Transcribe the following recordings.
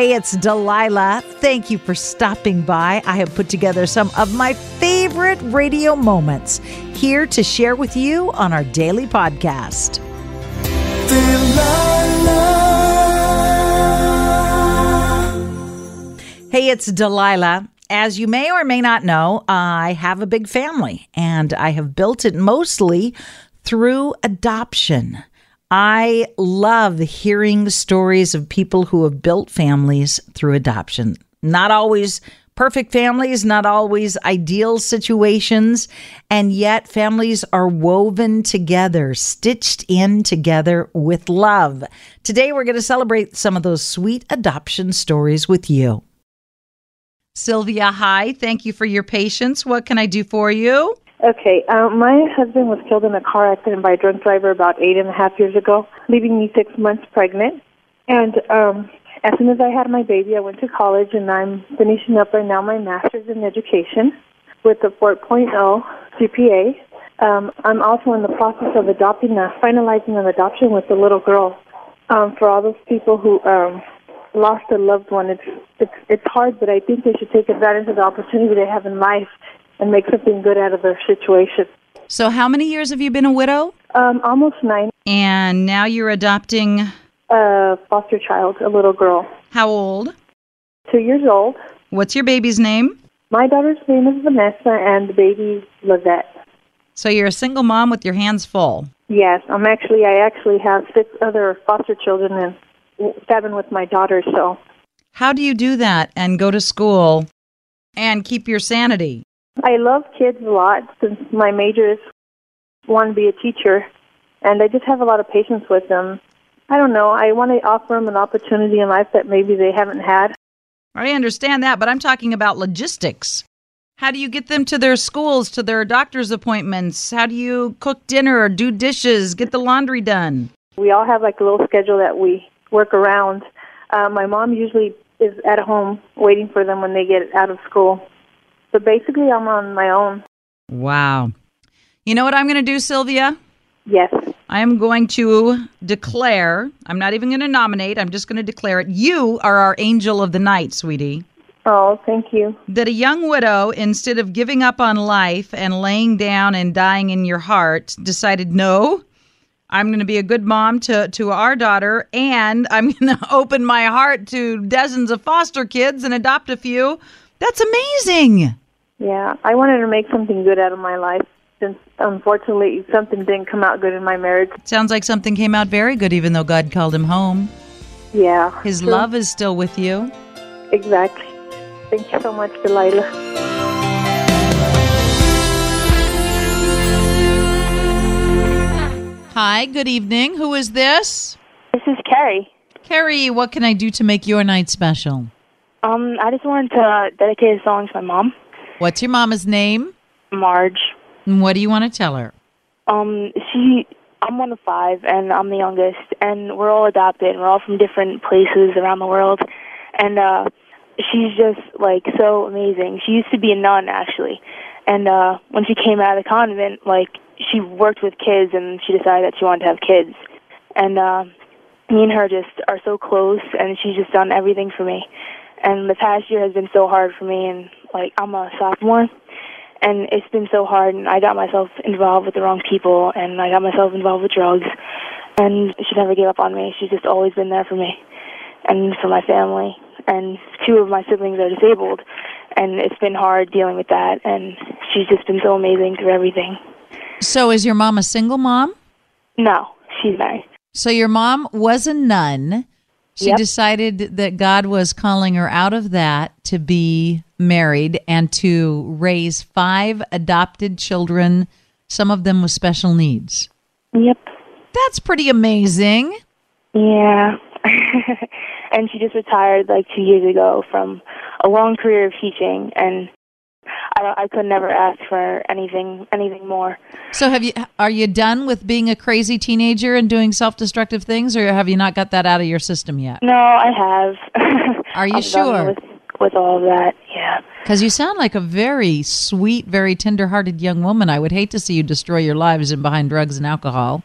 Hey, it's Delilah. Thank you for stopping by. I have put together some of my favorite radio moments here to share with you on our daily podcast. Hey, it's Delilah. As you may or may not know, I have a big family and I have built it mostly through adoption. I love hearing stories of people who have built families through adoption. Not always perfect families, not always ideal situations, and yet families are woven together, stitched in together with love. Today, we're going to celebrate some of those sweet adoption stories with you. Sylvia, hi. Thank you for your patience. What can I do for you? Okay, um, my husband was killed in a car accident by a drunk driver about eight and a half years ago, leaving me six months pregnant. And um, as soon as I had my baby, I went to college, and I'm finishing up right now my master's in education with a 4.0 GPA. Um, I'm also in the process of adopting, uh, finalizing an adoption with a little girl. Um, for all those people who um, lost a loved one, it's it's it's hard, but I think they should take advantage of the opportunity they have in life and make something good out of their situation. So, how many years have you been a widow? Um, almost nine. And now you're adopting A foster child, a little girl, how old? two years old. What's your baby's name? My daughter's name is Vanessa, and the baby's Lavette. So, you're a single mom with your hands full. Yes, I'm actually. I actually have six other foster children and seven with my daughter. So How do you do that and go to school and keep your sanity? I love kids a lot since my major is want to be a teacher, and I just have a lot of patience with them. I don't know. I want to offer them an opportunity in life that maybe they haven't had. I understand that, but I'm talking about logistics. How do you get them to their schools, to their doctor's appointments? How do you cook dinner, do dishes, get the laundry done? We all have like a little schedule that we work around. Uh, my mom usually is at home waiting for them when they get out of school. But basically, I'm on my own. Wow. You know what I'm going to do, Sylvia? Yes. I am going to declare, I'm not even going to nominate, I'm just going to declare it. You are our angel of the night, sweetie. Oh, thank you. That a young widow, instead of giving up on life and laying down and dying in your heart, decided, no, I'm going to be a good mom to, to our daughter, and I'm going to open my heart to dozens of foster kids and adopt a few. That's amazing. Yeah, I wanted to make something good out of my life since unfortunately something didn't come out good in my marriage. Sounds like something came out very good, even though God called him home. Yeah. His true. love is still with you. Exactly. Thank you so much, Delilah. Hi, good evening. Who is this? This is Carrie. Carrie, what can I do to make your night special? Um, I just wanted to dedicate a song to my mom, What's your mama's name? Marge. And what do you want to tell her? Um, she, I'm one of five, and I'm the youngest, and we're all adopted. and We're all from different places around the world, and uh, she's just like so amazing. She used to be a nun actually, and uh, when she came out of the convent, like she worked with kids, and she decided that she wanted to have kids, and uh, me and her just are so close, and she's just done everything for me. And the past year has been so hard for me, and like I'm a sophomore, and it's been so hard and I got myself involved with the wrong people and I got myself involved with drugs and she never gave up on me. She's just always been there for me and for my family. And two of my siblings are disabled and it's been hard dealing with that and she's just been so amazing through everything. So, is your mom a single mom? No, she's married. So, your mom was a nun. She Yep. decided that God was calling her out of that to be married and to raise five adopted children, some of them with special needs. Yep. That's pretty amazing. Yeah. and she just retired like two years ago from a long career of teaching and I I could never ask for anything anything more. So, have you are you done with being a crazy teenager and doing self-destructive things, or have you not got that out of your system yet? No, I have. Are you sure? With, with all of that, yeah. Because you sound like a very sweet, very tender-hearted young woman. I would hate to see you destroy your lives in behind drugs and alcohol.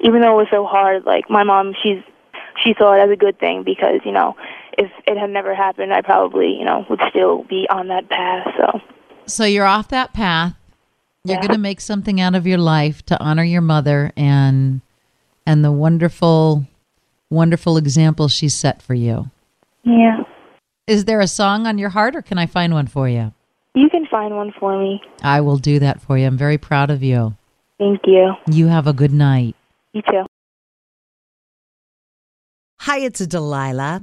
Even though it was so hard, like my mom, she's she saw it as a good thing because you know if it had never happened, I probably, you know, would still be on that path. So, So you're off that path. You're Yeah. going to make something out of your life to honor your mother and and the wonderful wonderful example she set for you. yeah. Is there a song on your heart or can I find one for you? You can find one for me. I will do that for you. I'm very proud of you. Thank you. You have a good night. You too. Hi, it's Delilah.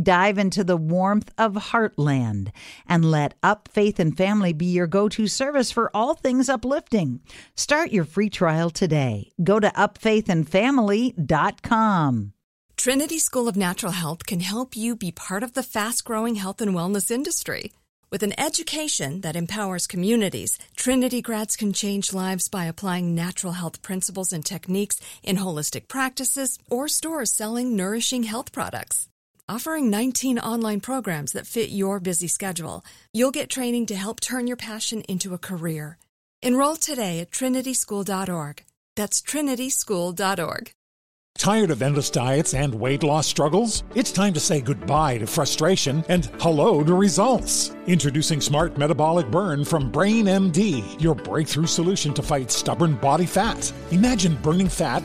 Dive into the warmth of Heartland and let Up Faith and Family be your go to service for all things uplifting. Start your free trial today. Go to upfaithandfamily.com. Trinity School of Natural Health can help you be part of the fast growing health and wellness industry. With an education that empowers communities, Trinity grads can change lives by applying natural health principles and techniques in holistic practices or stores selling nourishing health products. Offering 19 online programs that fit your busy schedule, you'll get training to help turn your passion into a career. Enroll today at trinityschool.org. That's trinityschool.org. Tired of endless diets and weight loss struggles? It's time to say goodbye to frustration and hello to results. Introducing Smart Metabolic Burn from Brain MD, your breakthrough solution to fight stubborn body fat. Imagine burning fat,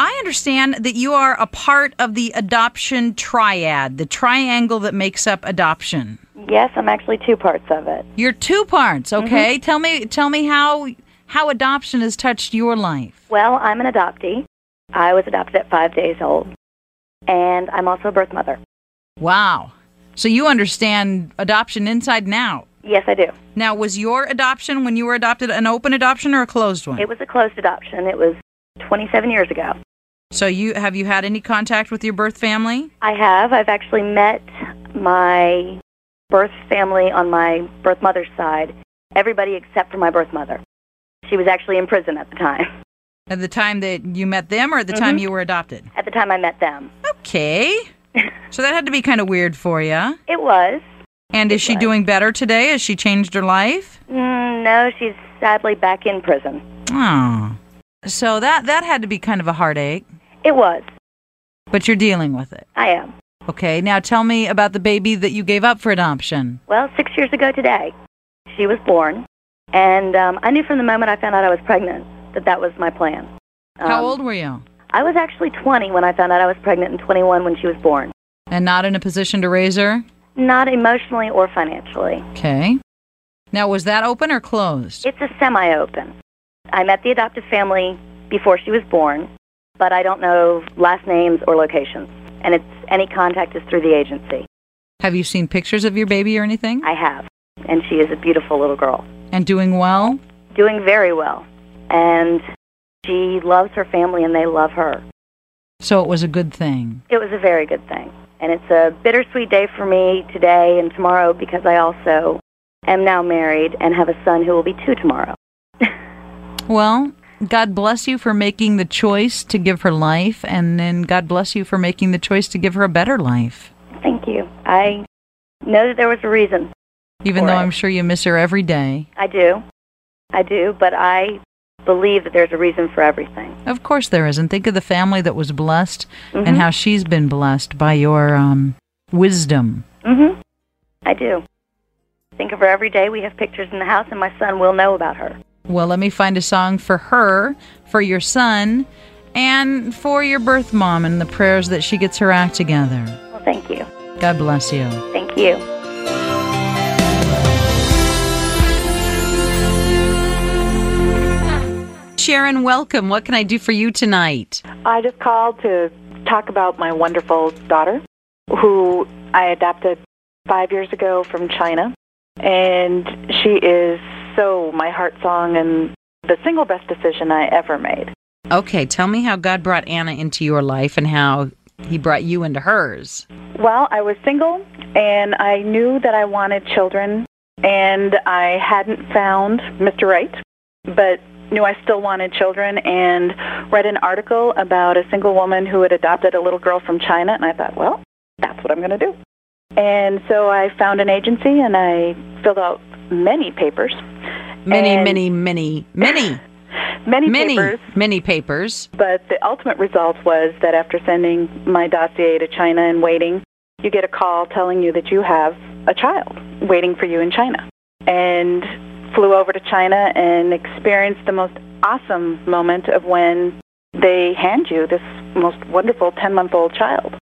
I understand that you are a part of the adoption triad, the triangle that makes up adoption. Yes, I'm actually two parts of it. You're two parts, mm-hmm. okay? Tell me tell me how how adoption has touched your life. Well, I'm an adoptee. I was adopted at five days old, and I'm also a birth mother. Wow. So you understand adoption inside and out. Yes, I do. Now, was your adoption when you were adopted an open adoption or a closed one? It was a closed adoption. It was 27 years ago. so you have you had any contact with your birth family? I have. I've actually met my birth family on my birth mother's side, everybody except for my birth mother. She was actually in prison at the time, At the time that you met them or at the time you were adopted? at the time I met them. Okay. so that had to be kind of weird for you. It was. And is she was. doing better today? Has she changed her life? Mm, no, she's sadly back in prison. Oh. So that that had to be kind of a heartache, It was. but you're dealing with it. I am. Okay. Now tell me about the baby that you gave up for adoption. Well, six years ago today, she was born, and um, I knew from the moment I found out I was pregnant that that was my plan. How Um, old were you? I was actually 20 when I found out I was pregnant, and 21 when she was born. And not in a position to raise her? Not emotionally or financially. Okay. Now was that open or closed? It's a semi-open. I met the adoptive family before she was born, but I don't know last names or locations, and it's any contact is through the agency. Have you seen pictures of your baby or anything? I have, and she is a beautiful little girl, And doing well? doing very well, and she loves her family, and they love her. So it was a good thing. It was a very good thing. And it's a bittersweet day for me today and tomorrow because I also am now married and have a son who will be two tomorrow. Well, God bless you for making the choice to give her life, and then God bless you for making the choice to give her a better life. Thank you. I know that there was a reason. Even though it. I'm sure you miss her every day. I do. I do, but I believe that there's a reason for everything. Of course there is. And Think of the family that was blessed Mhm. and how she's been blessed by your um wisdom. Mhm. I do. Think of her every day. We have pictures in the house, and my son will know about her. Well, let me find a song for her, for your son, and for your birth mom and the prayers that she gets her act together. Well, thank you. God bless you. Thank you. Sharon, welcome. What can I do for you tonight? I just called to talk about my wonderful daughter, who I adopted five years ago from China. And she is so my heart song and the single best decision I ever made. Okay, tell me how God brought Anna into your life and how he brought you into hers. Well, I was single and I knew that I wanted children and I hadn't found Mr. Right, but knew I still wanted children and read an article about a single woman who had adopted a little girl from China and I thought, well, that's what I'm going to do. And so I found an agency and I filled out many papers. Many, many, many, many, Many, many, papers. many papers. But the ultimate result was that after sending my dossier to China and waiting, you get a call telling you that you have a child waiting for you in China. And flew over to China and experienced the most awesome moment of when they hand you this most wonderful 10 month old child.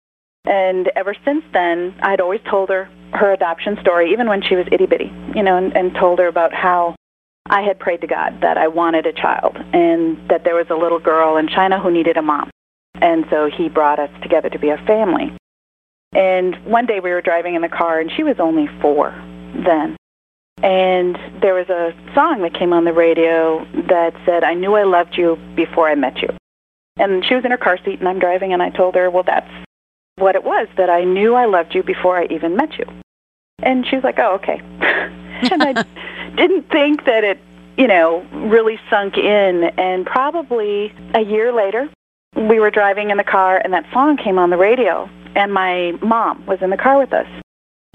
And ever since then, I'd always told her her adoption story, even when she was itty bitty, you know, and, and told her about how I had prayed to God that I wanted a child and that there was a little girl in China who needed a mom. And so he brought us together to be a family. And one day we were driving in the car, and she was only four then. And there was a song that came on the radio that said, I knew I loved you before I met you. And she was in her car seat, and I'm driving, and I told her, Well, that's what it was, that I knew I loved you before I even met you. And she was like, Oh, okay. and I didn't think that it, you know, really sunk in. And probably a year later, we were driving in the car, and that song came on the radio, and my mom was in the car with us.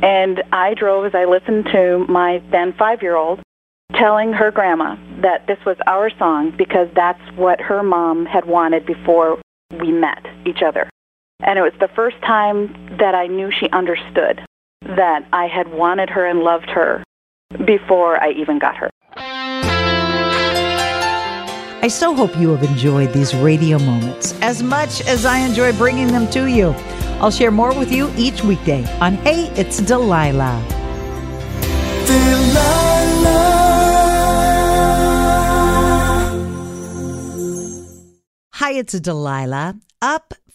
And I drove as I listened to my then five year old telling her grandma that this was our song because that's what her mom had wanted before we met each other. And it was the first time that I knew she understood that I had wanted her and loved her before I even got her. I so hope you have enjoyed these radio moments as much as I enjoy bringing them to you. I'll share more with you each weekday on Hey, It's Delilah. Delilah. Hi, it's Delilah. Up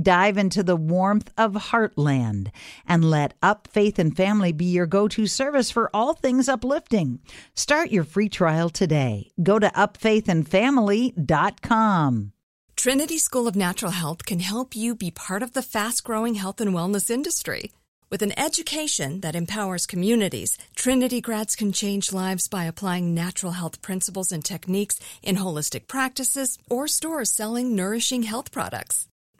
Dive into the warmth of Heartland and let Up Faith and Family be your go to service for all things uplifting. Start your free trial today. Go to upfaithandfamily.com. Trinity School of Natural Health can help you be part of the fast growing health and wellness industry. With an education that empowers communities, Trinity grads can change lives by applying natural health principles and techniques in holistic practices or stores selling nourishing health products.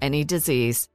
any disease.